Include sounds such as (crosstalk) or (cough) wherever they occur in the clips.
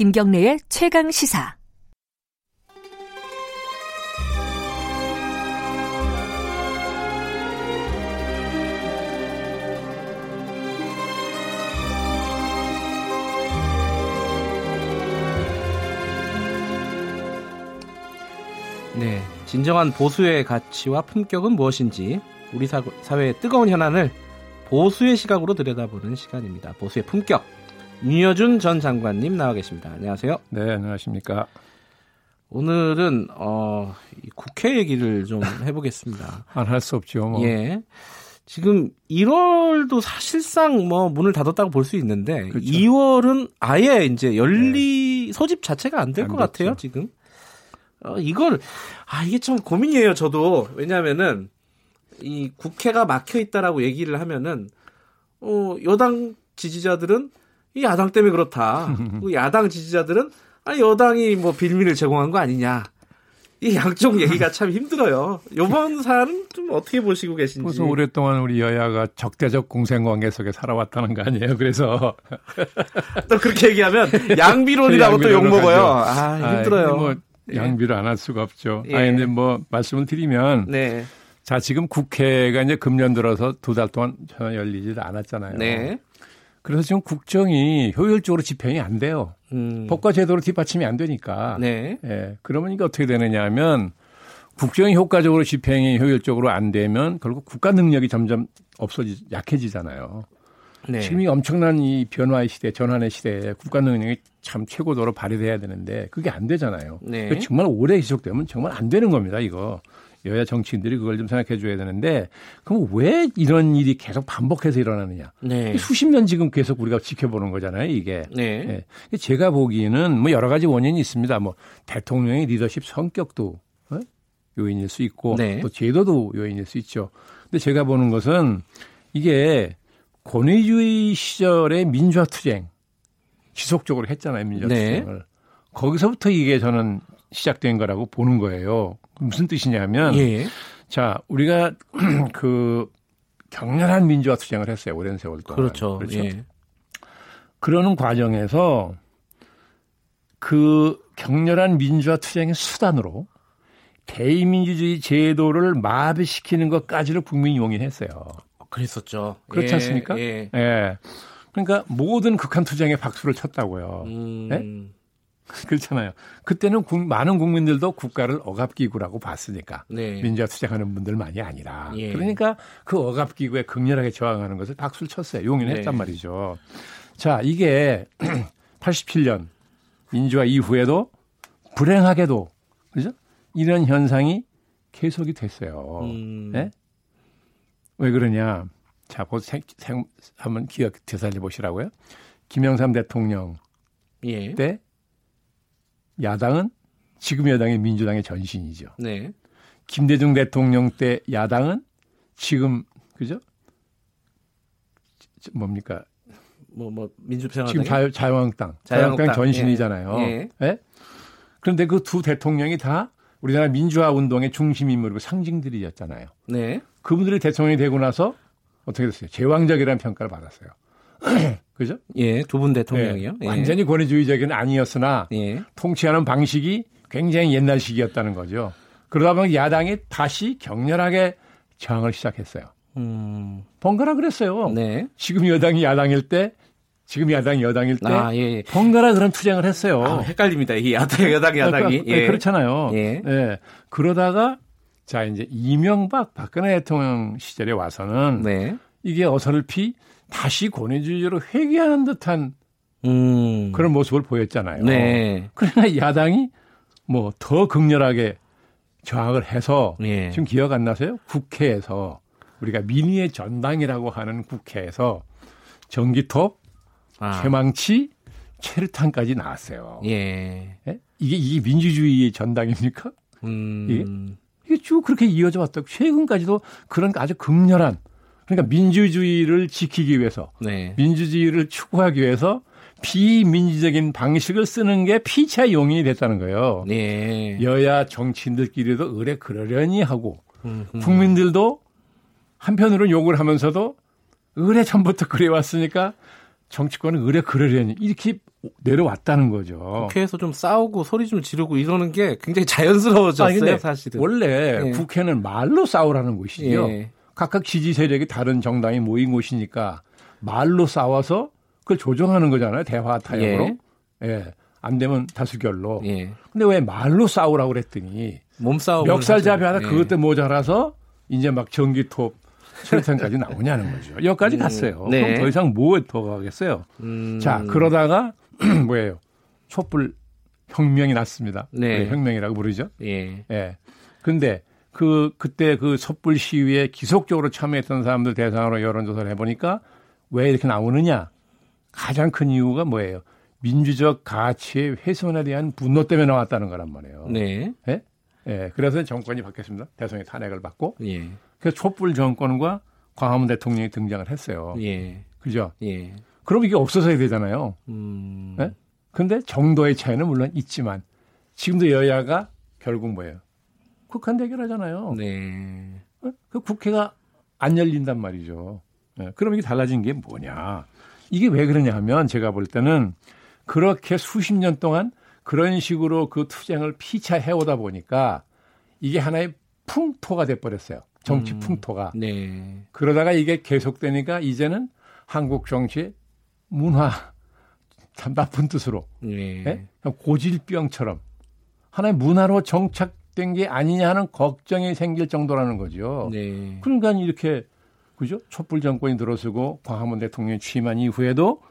김경래의 최강 시사. 네, 진정한 보수의 가치와 품격은 무엇인지 우리 사, 사회의 뜨거운 현안을 보수의 시각으로 들여다보는 시간입니다. 보수의 품격. 윤여준 전 장관님 나와 계십니다. 안녕하세요. 네, 안녕하십니까. 오늘은 어, 국회 얘기를 좀 (laughs) 해보겠습니다. 안 할 수 없죠. 뭐. 예. 지금 1월도 사실상 뭐 문을 닫았다고 볼 수 있는데 그렇죠. 2월은 아예 이제 열리 네. 소집 자체가 안 될 것 같아요 지금. 어, 이걸 아 이게 참 고민이에요 저도 왜냐하면은 이 국회가 막혀 있다라고 얘기를 하면은 어 여당 지지자들은 이 야당 때문에 그렇다. (laughs) 야당 지지자들은 아 여당이 뭐 빌미를 제공한 거 아니냐. 이 양쪽 얘기가 참 힘들어요. 이번 사안은 좀 어떻게 보시고 계신지. 그래서 오랫동안 우리 여야가 적대적 공생관계 속에 살아왔다는 거 아니에요. 그래서 (laughs) 또 그렇게 얘기하면 양비론이라고 또 욕먹어요. 아, 힘들어요. 아, 뭐 양비를 안 할 수가 없죠. 예. 아 근데 뭐 말씀을 드리면 네. 자 지금 국회가 이제 금년 들어서 두 달 동안 전혀 열리지도 않았잖아요. 네. 그래서 지금 국정이 효율적으로 집행이 안 돼요. 음. 법과 제도로 뒷받침이 안 되니까. 네. 예. 그러면 이게 어떻게 되느냐 하면 국정이 효과적으로 집행이 효율적으로 안 되면 결국 국가 능력이 점점 없어지 약해지잖아요. 네. 지금 이 엄청난 이 변화의 시대, 전환의 시대에 국가 능력이 참 최고도로 발휘돼야 되는데 그게 안 되잖아요. 네. 정말 오래 지속되면 정말 안 되는 겁니다. 이거 여야 정치인들이 그걸 좀 생각해 줘야 되는데 그럼 왜 이런 일이 계속 반복해서 일어나느냐? 네. 수십 년 지금 계속 우리가 지켜보는 거잖아요. 이게. 네. 네. 제가 보기에는 뭐 여러 가지 원인이 있습니다. 뭐 대통령의 리더십 성격도 어? 요인일 수 있고 네. 또 제도도 요인일 수 있죠. 근데 제가 보는 것은 이게 권위주의 시절의 민주화 투쟁 지속적으로 했잖아요 민주화 네. 투쟁을 거기서부터 이게 저는 시작된 거라고 보는 거예요. 무슨 뜻이냐면 예. 자 우리가 (clears throat) 그 격렬한 민주화 투쟁을 했어요 오랜 세월 동안 그렇죠. 그렇죠. 예. 그러는 과정에서 그 격렬한 민주화 투쟁의 수단으로 대의민주주의 제도를 마비시키는 것까지를 국민이 용인했어요. 그랬었죠. 그렇지 예, 않습니까? 예. 예. 그러니까 모든 극한 투쟁에 박수를 쳤다고요. 음. 예? (laughs) 그렇잖아요. 그때는 국, 많은 국민들도 국가를 억압기구라고 봤으니까 네. 민주화 투쟁하는 분들만이 아니라 예. 그러니까 그 억압기구에 극렬하게 저항하는 것을 박수를 쳤어요. 용인했단 네. 말이죠. 자 이게 (clears throat) 87년 민주화 이후에도 불행하게도 그죠? 이런 현상이 계속이 됐어요. 음. 네? 왜 그러냐? 자, 보 생, 생, 한번 기억 되살려 보시라고요. 김영삼 대통령 예. 때 야당은 지금 여당의 민주당의 전신이죠. 네. 김대중 대통령 때 야당은 지금 그죠? 뭡니까? 뭐, 뭐, 민주평화 지금 자유, 자유한국당, 자유한국당 전신이잖아요. 예. 예? 그런데 그 두 대통령이 다 우리나라 민주화 운동의 중심 인물이고 상징들이었잖아요. 네. 그분들이 대통령이 되고 나서 어떻게 됐어요? 제왕적이라는 평가를 받았어요. (clears throat) 그죠? 예, 두 분 대통령이요. 예. 완전히 권위주의적인 아니었으나 예. 통치하는 방식이 굉장히 옛날식이었다는 거죠. 그러다 보니 야당이 다시 격렬하게 저항을 시작했어요. 음. 번갈아 그랬어요. 네. 지금 여당이 야당일 때 지금 야당이 여당일 때 아, 예, 예. 번갈아 그런 투쟁을 했어요. 아, 헷갈립니다. 이 야당 (laughs) 여당 야당이. 예. 그렇잖아요. 예. 예. 그러다가 자 이제 이명박 박근혜 대통령 시절에 와서는 네. 이게 어설피 다시 권위주의로 회귀하는 듯한 음. 그런 모습을 보였잖아요. 네. 그러나 야당이 뭐 더 극렬하게 저항을 해서 네. 지금 기억 안 나세요? 국회에서 우리가 민의의 전당이라고 하는 국회에서 전기톱, 아. 최망치, 체르탄까지 나왔어요. 예. 예? 이게 이게 민주주의의 전당입니까? 음. 이게 이게 쭉 그렇게 이어져 왔다. 최근까지도 그런 아주 극렬한 그러니까 민주주의를 지키기 위해서 네. 민주주의를 추구하기 위해서 비민주적인 방식을 쓰는 게 피차 용인이 됐다는 거예요. 네. 여야 정치인들끼리도 의뢰 그러려니 하고 음흠. 국민들도 한편으로 욕을 하면서도 의뢰 전부터 그래왔으니까 정치권은 의뢰 그러려니 이렇게 내려왔다는 거죠. 국회에서 좀 싸우고 소리 좀 지르고 이러는 게 굉장히 자연스러워졌어요, 아, 사실은. 원래 예. 국회는 말로 싸우라는 곳이죠. 예. 각각 지지 세력이 다른 정당이 모인 곳이니까 말로 싸워서 그걸 조정하는 거잖아요. 대화 타협으로. 예. 예. 안 되면 다수결로. 예. 근데 왜 말로 싸우라고 그랬더니 몸싸움 멱살잡이 하다 예. 그것 때문에 모자라서 이제 막 전기톱 수류탄까지 (laughs) 나오냐는 거죠. 여기까지 음, 갔어요. 네. 그럼 더 이상 뭐더 가겠어요. 음. 자 그러다가 (clears throat) 뭐예요? 촛불 혁명이 났습니다. 네. 혁명이라고 부르죠. 예. 예. 근데 그 그때 그 촛불 시위에 기속적으로 참여했던 사람들 대상으로 여론조사를 해보니까 왜 이렇게 나오느냐? 가장 큰 이유가 뭐예요? 민주적 가치의 훼손에 대한 분노 때문에 나왔다는 거란 말이에요. 네. 예? 예. 그래서 정권이 바뀌었습니다. 대통령이 탄핵을 받고. 예. 그래서 촛불 정권과 광화문 대통령이 등장을 했어요. 예. 그죠? 예. 그럼 이게 없어져야 되잖아요. 음. 예? 근데 정도의 차이는 물론 있지만 지금도 여야가 결국 뭐예요? 국한 대결하잖아요. 네. 어? 그 국회가 안 열린단 말이죠. 예. 그럼 이게 달라진 게 뭐냐? 이게 왜 그러냐 하면 제가 볼 때는 그렇게 수십 년 동안 그런 식으로 그 투쟁을 피차해 오다 보니까 이게 하나의 풍토가 돼 버렸어요. 정치 음, 풍토가. 네. 그러다가 이게 계속되니까 이제는 한국 정치 문화 참 나쁜 뜻으로 네. 네? 고질병처럼 하나의 문화로 정착 된 게 아니냐 하는 걱정이 생길 정도라는 거죠. 네. 그러니까 이렇게 그죠? 촛불 정권이 들어서고 광화문 대통령이 취임한 이후에도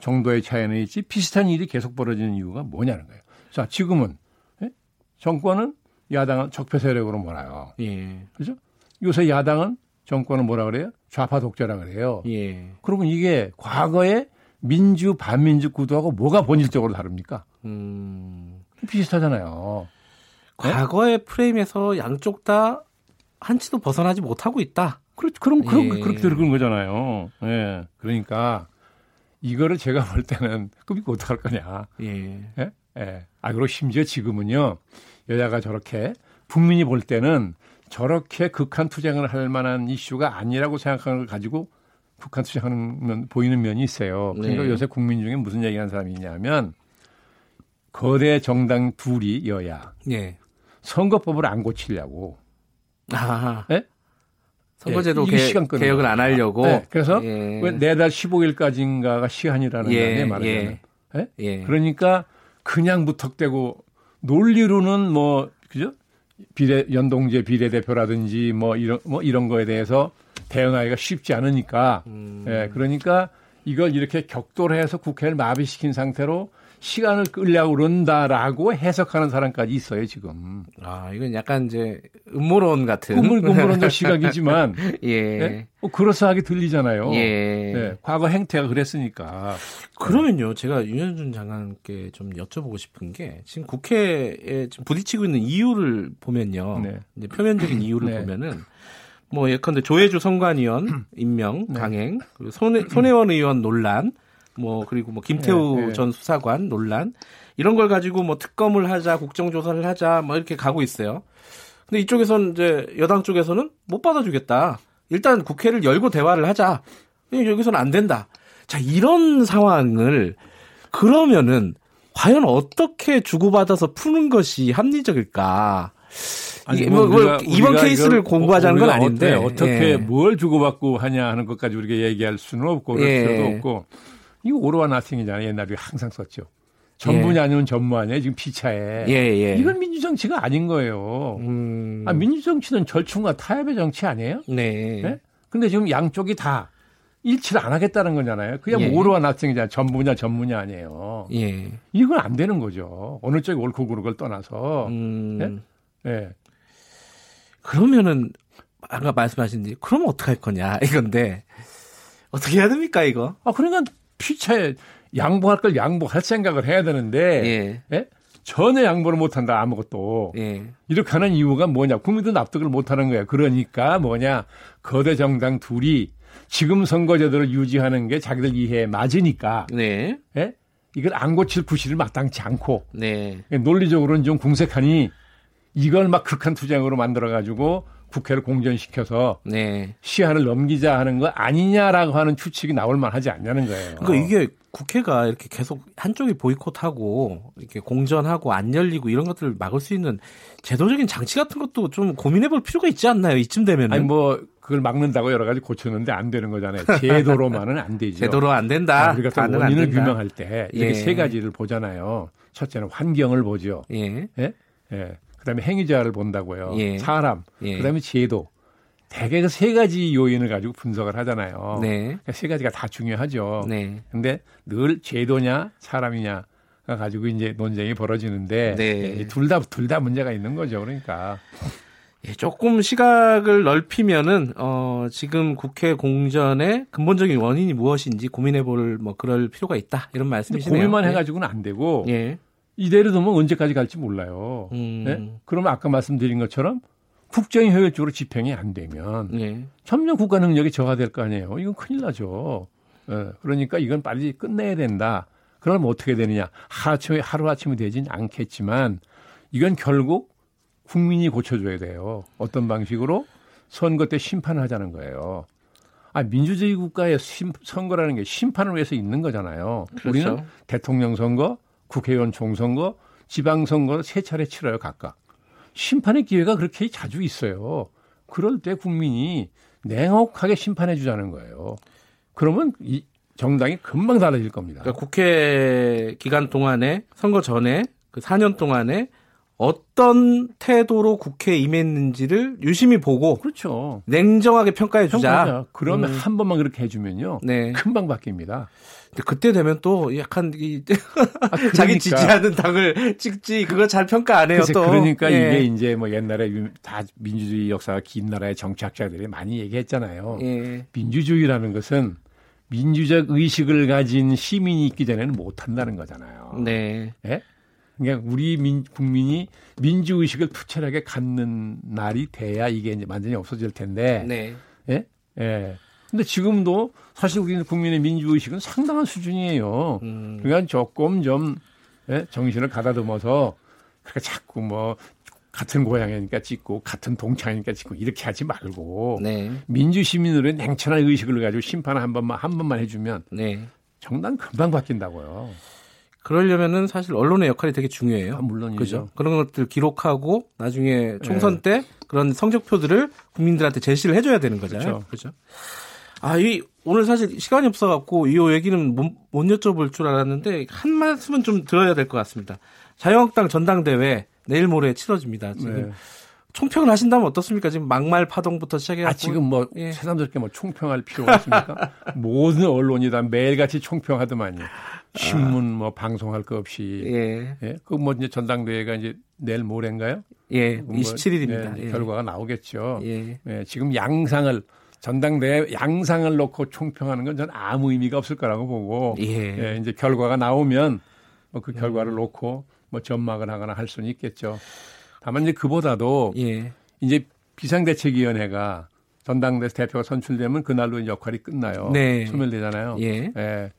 정도의 차이는 있지 비슷한 일이 계속 벌어지는 이유가 뭐냐는 거예요. 자, 지금은 예? 정권은 야당은 적폐 세력으로 몰아요. 예. 그죠? 요새 야당은 정권은 뭐라 그래요? 좌파 독재라 그래요. 예. 그러면 이게 과거의 민주 반민주 구도하고 뭐가 본질적으로 다릅니까? 음. 비슷하잖아요. 과거의 네? 프레임에서 양쪽 다 한치도 벗어나지 못하고 있다. 그렇, 그럼, 그럼, 예. 그렇게 들은 거잖아요. 예. 그러니까 이거를 제가 볼 때는 그럼 이거 어떡할 거냐. 예. 예? 예. 아, 그리고 심지어 지금은요, 여야가 저렇게 국민이 볼 때는 저렇게 극한 투쟁을 할 만한 이슈가 아니라고 생각하는 걸 가지고 북한 투쟁하는 면, 보이는 면이 있어요. 그러니까 네. 요새 국민 중에 무슨 얘기하는 사람이 있냐면 거대 정당 둘이 여야 네. 선거법을 안 고치려고. 아. 네? 선거제도 예, 개, 개혁을 안 하려고. 네, 그래서 예. 왜 내달 15일까지인가가 시한이라는 예, 거아요 말하자면. 예. 예. 그러니까 그냥 무턱대고 논리로는 뭐 그죠? 비례 연동제 비례대표라든지 뭐 이런 뭐 이런 거에 대해서 대응하기가 쉽지 않으니까. 음. 예. 그러니까 이걸 이렇게 격돌해서 국회를 마비시킨 상태로 시간을 끌려고 그런다라고 해석하는 사람까지 있어요, 지금. 아, 이건 약간 이제 음모론 같은. 음모론적 시각이지만. (laughs) 예. 네? 뭐 그렇사하게 들리잖아요. 예. 네. 과거 행태가 그랬으니까. 그러면요, 제가 윤현준 장관께 좀 여쭤보고 싶은 게 지금 국회에 지금 부딪히고 있는 이유를 보면요. 네. 이제 표면적인 이유를 네. 보면은 뭐 예컨대 조혜주 선관위원 임명 네. 강행 그리고 손혜, 손혜원 의원 논란 뭐 그리고 뭐 김태우 네, 네. 전 수사관 논란 이런 걸 가지고 뭐 특검을 하자 국정조사를 하자 뭐 이렇게 가고 있어요. 근데 이쪽에서는 이제 여당 쪽에서는 못 받아주겠다. 일단 국회를 열고 대화를 하자. 여기서는 안 된다. 자 이런 상황을 그러면은 과연 어떻게 주고받아서 푸는 것이 합리적일까? 아니, 뭐, 뭐 우리가, 이번 우리가 케이스를 공부하자는 건 아닌데 어떻게 예. 뭘 주고받고 하냐 하는 것까지 우리가 얘기할 수는 없고 그럴 예. 필요도 없고 이거 오로와 나팅이잖아요. 옛날에 항상 썼죠. 전분이 예. 아니면 전무 아니에요. 지금 피차에. 예, 예. 이건 민주정치가 아닌 거예요. 음. 아, 민주정치는 절충과 타협의 정치 아니에요? 네. 네? 근데 지금 양쪽이 다 일치를 안 하겠다는 거잖아요. 그냥 예. 오로와 나팅이잖아요. 전부냐 전무냐 아니에요. 예. 이건 안 되는 거죠. 어느 쪽이 옳고 그르걸 떠나서. 음. 네? 네. 그러면은 아까 말씀하신 지 그러면 어떡할 거냐 이건데 어떻게 해야 됩니까 이거? 아 그러니까 피차에 양보할 걸 양보할 생각을 해야 되는데 예. 예? 전혀 양보를 못한다 아무것도 예. 이렇게 하는 이유가 뭐냐 국민도 납득을 못하는 거야 그러니까 뭐냐 거대 정당 둘이 지금 선거제도를 유지하는 게 자기들 이해에 맞으니까 네. 예? 이걸 안 고칠 구실을 마땅치 않고 네. 논리적으로는 좀 궁색하니 이걸 막 극한 투쟁으로 만들어 가지고 국회를 공전시켜서 네. 시한을 넘기자 하는 거 아니냐라고 하는 추측이 나올 만하지 않냐는 거예요. 그러니까 이게 국회가 이렇게 계속 한쪽이 보이콧하고 이렇게 공전하고 안 열리고 이런 것들을 막을 수 있는 제도적인 장치 같은 것도 좀 고민해 볼 필요가 있지 않나요? 이쯤 되면은. 아니 뭐 그걸 막는다고 여러 가지 고쳤는데 안 되는 거잖아요. 제도로만은 안 되죠. (laughs) 제도로 안 된다. 아, 우리가 또 원인을 규명할 때 이렇게 예. 세 가지를 보잖아요. 첫째는 환경을 보죠. 예. 예? 예. 그다음에 행위자를 본다고요. 예. 사람. 예. 그다음에 제도. 대개 그 세 가지 요인을 가지고 분석을 하잖아요. 네. 그러니까 세 가지가 다 중요하죠. 네. 근데 늘 제도냐 사람이냐 가 가지고 이제 논쟁이 벌어지는데 네. 둘다 둘 다 문제가 있는 거죠. 그러니까 예, 조금 시각을 넓히면은 어 지금 국회 공전의 근본적인 원인이 무엇인지 고민해 볼 뭐 그럴 필요가 있다 이런 말씀이시네요. 고민만 네. 해가지고는 안 되고 예. 이대로 두면 언제까지 갈지 몰라요. 음. 네? 그러면 아까 말씀드린 것처럼 국정이 효율적으로 집행이 안 되면 예. 점점 국가 능력이 저하될 거 아니에요. 이건 큰일 나죠. 예. 그러니까 이건 빨리 끝내야 된다. 그럼 어떻게 되느냐? 하루아침에, 하루아침에 되진 않겠지만 이건 결국 국민이 고쳐줘야 돼요. 어떤 방식으로? 선거 때 심판을 하자는 거예요. 아, 민주주의 국가의 심, 선거라는 게 심판을 위해서 있는 거잖아요. 그렇죠. 우리는 대통령 선거, 국회의원 총선거, 지방선거 세 차례 치러요, 각각. 심판의 기회가 그렇게 자주 있어요. 그럴 때 국민이 냉혹하게 심판해 주자는 거예요. 그러면 이 정당이 금방 달라질 겁니다. 그러니까 국회 기간 동안에 선거 전에 그 4년 동안에 어떤 태도로 국회에 임했는지를 유심히 보고 그렇죠. 냉정하게 평가해 주자. 그러면 음. 한 번만 그렇게 해 주면요, 네. 금방 바뀝니다. 근데 그때 되면 또 약간 이 (laughs) 아, 그러니까. 자기 지지하는 당을 찍지 그거 잘 평가 안 해요 또. 그러니까 예. 이게 이제 뭐 옛날에 다 민주주의 역사가 긴 나라의 정치학자들이 많이 얘기했잖아요. 예. 민주주의라는 것은 민주적 의식을 가진 시민이 있기 전에는 못 한다는 거잖아요. 네. 예? 그러니까 우리 민, 국민이 민주 의식을 투철하게 갖는 날이 돼야 이게 이제 완전히 없어질 텐데. 네. 예? 예. 근데 지금도 사실 우리 국민의 민주 의식은 상당한 수준이에요. 음. 그러니까 조금 좀 예? 정신을 가다듬어서 그렇게 자꾸 뭐 같은 고향이니까 찍고 같은 동창이니까 찍고 이렇게 하지 말고 네. 민주 시민으로의 냉철한 의식을 가지고 심판 한 번만 한 번만 해주면 네. 정당 금방 바뀐다고요. 그러려면은 사실 언론의 역할이 되게 중요해요. 아, 물론이죠. 그죠? 그런 것들 기록하고 나중에 총선 네. 때 그런 성적표들을 국민들한테 제시를 해줘야 되는 거잖아요. 그렇죠. 그죠? 아, 이 오늘 사실 시간이 없어갖고 이 얘기는 못, 못 여쭤볼 줄 알았는데 한 말씀은 좀 들어야 될 것 같습니다. 자유한국당 전당대회 내일 모레 치러집니다. 지금 네. 총평을 하신다면 어떻습니까? 지금 막말 파동부터 시작해서 아, 지금 뭐 예. 새삼스럽게 뭐 총평할 필요가 있습니까? (laughs) 모든 언론이 다 매일같이 총평하더만요. 신문 뭐 방송할 거 없이. 예. 예. 그뭐 이제 전당대회가 이제 내일 모레인가요? 예. 27일입니다. 뭐 예, 예. 결과가 나오겠죠. 예. 예. 지금 양상을 전당대회 양상을 놓고 총평하는 건 전 아무 의미가 없을 거라고 보고 예. 예 이제 결과가 나오면 뭐 그 결과를 음. 놓고 뭐 전망을 하거나 할 수는 있겠죠. 다만 이제 그보다도 예. 이제 비상대책위원회가 전당대회 대표가 선출되면 그날로 역할이 끝나요. 네. 소멸되잖아요. 예. 예.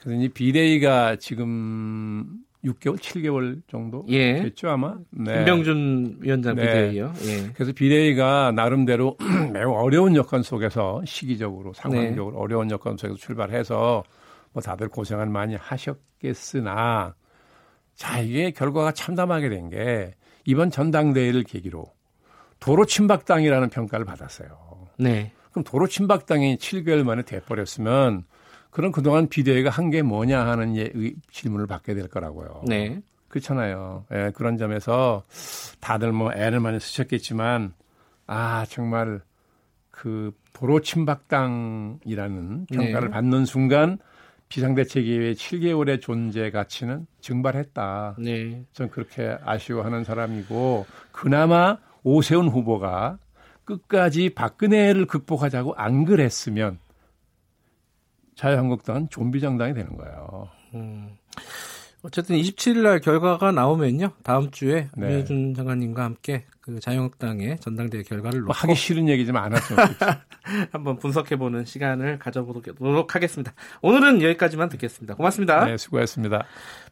그래서 이제 비대위가 지금 6개월, 7개월 정도 예. 됐죠 아마. 네. 김병준 위원장 네. 비대위요. 예. 그래서 비대위가 나름대로 (clears throat) 매우 어려운 여건 속에서 시기적으로 상황적으로 네. 어려운 여건 속에서 출발해서 뭐 다들 고생을 많이 하셨겠으나 자 이게 결과가 참담하게 된 게 이번 전당대회를 계기로 도로 침박당이라는 평가를 받았어요. 네. 그럼 도로 침박당이 7개월 만에 돼버렸으면 그럼 그동안 비대위가 한 게 뭐냐 하는 예, 질문을 받게 될 거라고요. 네. 그렇잖아요. 예, 그런 점에서 다들 뭐 애를 많이 쓰셨겠지만 아 정말 그 도로 침박당이라는 평가를 네. 받는 순간 비상대책위의 7개월의 존재 가치는 증발했다. 네. 전 그렇게 아쉬워하는 사람이고 그나마 오세훈 후보가 끝까지 박근혜를 극복하자고 안 그랬으면 자유한국당은 좀비 정당이 되는 거예요. 음. 어쨌든 27일 날 결과가 나오면요. 다음 주에 네. 민준 장관님과 함께 그 자유한국당의 전당대회 결과를 놓고 하기 싫은 얘기 좀안 하죠. (laughs) 한번 분석해 보는 시간을 가져보도록 하겠습니다. 오늘은 여기까지만 듣겠습니다. 고맙습니다. 네, 수고하셨습니다.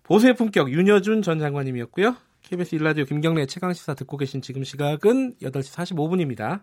보수의 품격 윤여준 전 장관님이었고요. KBS 일라디오 김경래 최강 시사 듣고 계신 지금 시각은 8시 45분입니다.